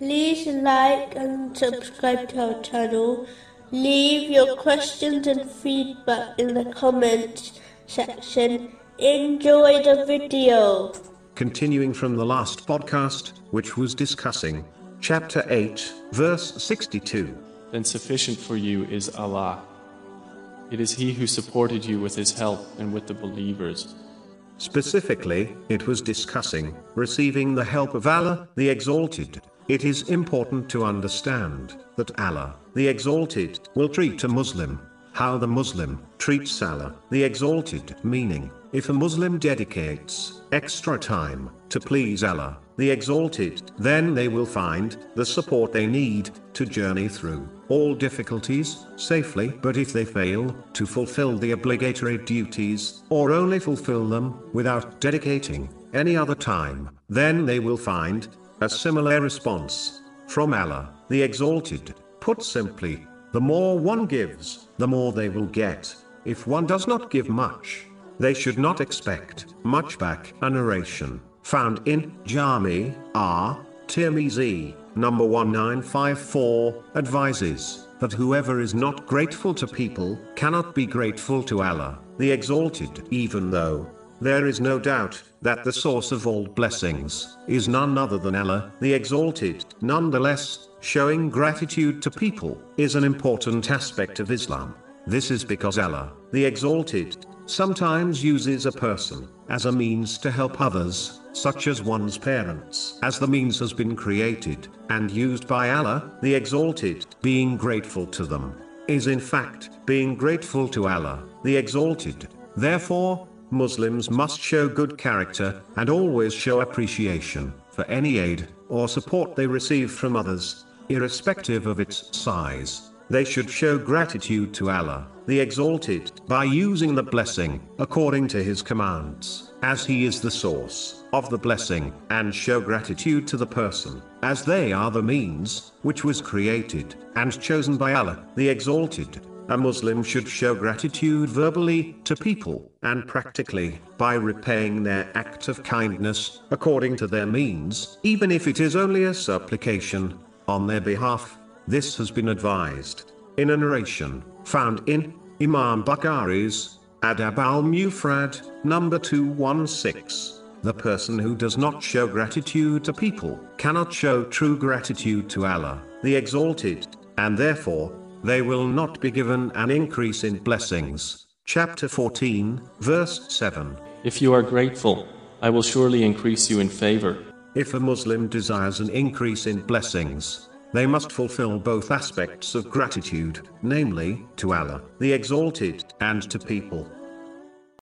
like and subscribe to our channel. Leave your questions and feedback in the comments section. Enjoy the video. Continuing from the last podcast, which was discussing chapter 8, verse 62. Then sufficient for you is Allah. It is He who supported you with His help and with the believers. Specifically, it was discussing receiving the help of Allah, the Exalted. It is important to understand that Allah, the Exalted, will treat a Muslim how the Muslim treats Allah, the Exalted, meaning, if a Muslim dedicates extra time to please Allah, the Exalted, then they will find the support they need to journey through all difficulties safely. But if they fail to fulfill the obligatory duties, or only fulfill them without dedicating any other time, then they will find a similar response from Allah, the Exalted. Put simply, the more one gives, the more they will get. If one does not give much, they should not expect much back. A narration found in Jami R. Tirmizi, number 1954, advises that whoever is not grateful to people cannot be grateful to Allah, the Exalted, even though there is no doubt that the source of all blessings is none other than Allah, the Exalted. Nonetheless, showing gratitude to people is an important aspect of Islam. This is because Allah, the Exalted, sometimes uses a person as a means to help others, such as one's parents, as the means has been created and used by Allah, the Exalted. Being grateful to them is in fact being grateful to Allah, the Exalted. Therefore, Muslims must show good character, and always show appreciation, for any aid, or support they receive from others, irrespective of its size. They should show gratitude to Allah, the Exalted, by using the blessing, according to His commands, as He is the source of the blessing, and show gratitude to the person, as they are the means, which was created, and chosen by Allah, the Exalted. A Muslim should show gratitude verbally to people, and practically, by repaying their act of kindness, according to their means, even if it is only a supplication, on their behalf. This has been advised in a narration found in Imam Bukhari's Adab al Mufrad, number 216. The person who does not show gratitude to people cannot show true gratitude to Allah, the Exalted, and therefore, they will not be given an increase in blessings. Chapter 14, verse 7. If you are grateful, I will surely increase you in favor. If a Muslim desires an increase in blessings, they must fulfill both aspects of gratitude, namely, to Allah, the Exalted, and to people.